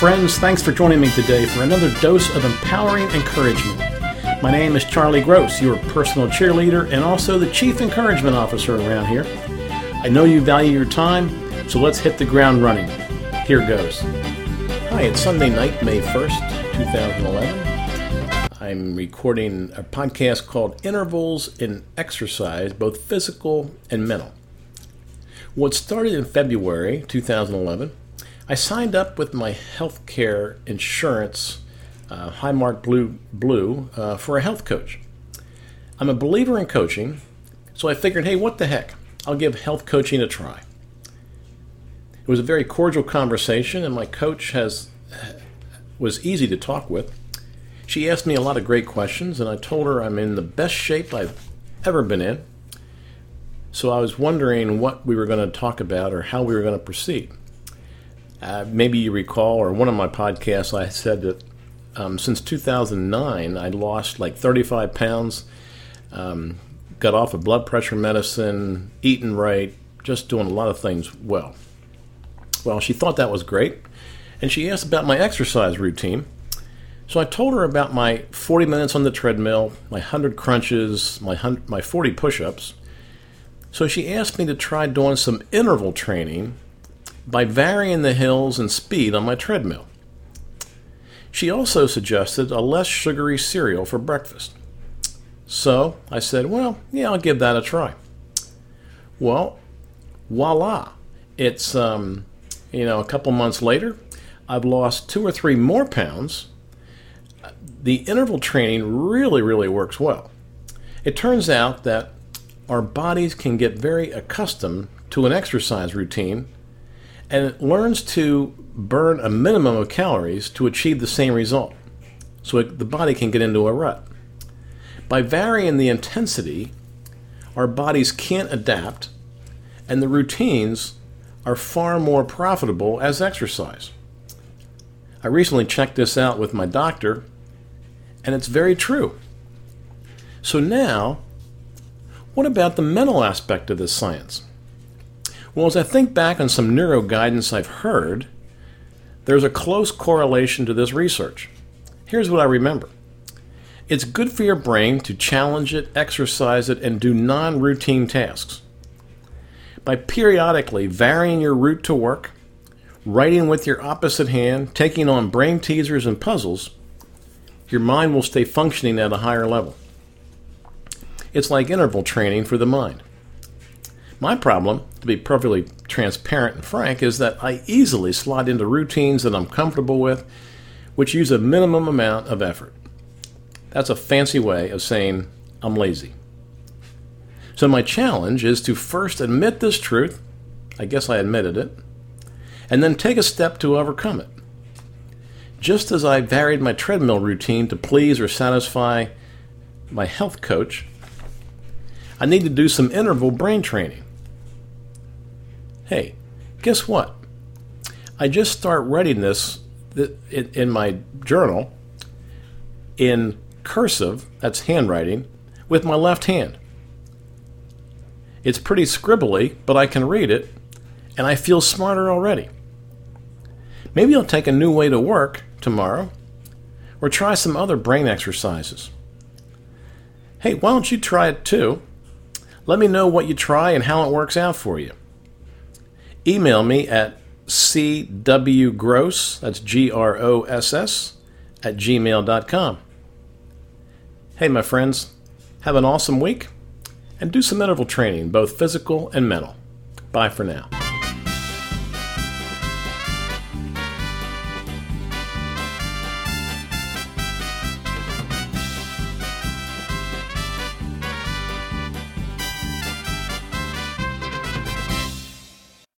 friends. Thanks for joining me today for another dose of empowering encouragement. My name is Charlie Gross, your personal cheerleader and also the Chief Encouragement Officer around here. I know you value your time, so let's hit the ground running. Here goes. Hi, it's Sunday night, May 1st, 2011. I'm recording a podcast called Intervals in Exercise, both physical and mental. What started in February 2011 I signed up with my healthcare insurance, uh, Highmark Blue, Blue uh, for a health coach. I'm a believer in coaching, so I figured, hey, what the heck? I'll give health coaching a try. It was a very cordial conversation, and my coach has was easy to talk with. She asked me a lot of great questions, and I told her I'm in the best shape I've ever been in. So I was wondering what we were going to talk about or how we were going to proceed. Uh, maybe you recall, or one of my podcasts, I said that um, since 2009, I lost like 35 pounds, um, got off of blood pressure medicine, eating right, just doing a lot of things well. Well, she thought that was great, and she asked about my exercise routine. So I told her about my 40 minutes on the treadmill, my 100 crunches, my, 100, my 40 push ups. So she asked me to try doing some interval training by varying the hills and speed on my treadmill. She also suggested a less sugary cereal for breakfast. So I said, well, yeah, I'll give that a try. Well, voila. It's, um, you know, a couple months later, I've lost two or three more pounds. The interval training really, really works well. It turns out that our bodies can get very accustomed to an exercise routine and it learns to burn a minimum of calories to achieve the same result. So it, the body can get into a rut. By varying the intensity, our bodies can't adapt, and the routines are far more profitable as exercise. I recently checked this out with my doctor, and it's very true. So now, what about the mental aspect of this science? Well, as I think back on some neuro guidance I've heard, there's a close correlation to this research. Here's what I remember it's good for your brain to challenge it, exercise it, and do non routine tasks. By periodically varying your route to work, writing with your opposite hand, taking on brain teasers and puzzles, your mind will stay functioning at a higher level. It's like interval training for the mind. My problem, to be perfectly transparent and frank, is that I easily slot into routines that I'm comfortable with, which use a minimum amount of effort. That's a fancy way of saying I'm lazy. So, my challenge is to first admit this truth. I guess I admitted it. And then take a step to overcome it. Just as I varied my treadmill routine to please or satisfy my health coach, I need to do some interval brain training. Hey, guess what? I just start writing this in my journal in cursive, that's handwriting, with my left hand. It's pretty scribbly, but I can read it, and I feel smarter already. Maybe I'll take a new way to work tomorrow, or try some other brain exercises. Hey, why don't you try it too? Let me know what you try and how it works out for you email me at cwgross, that's G R O S S, at gmail.com. Hey, my friends, have an awesome week and do some interval training, both physical and mental. Bye for now.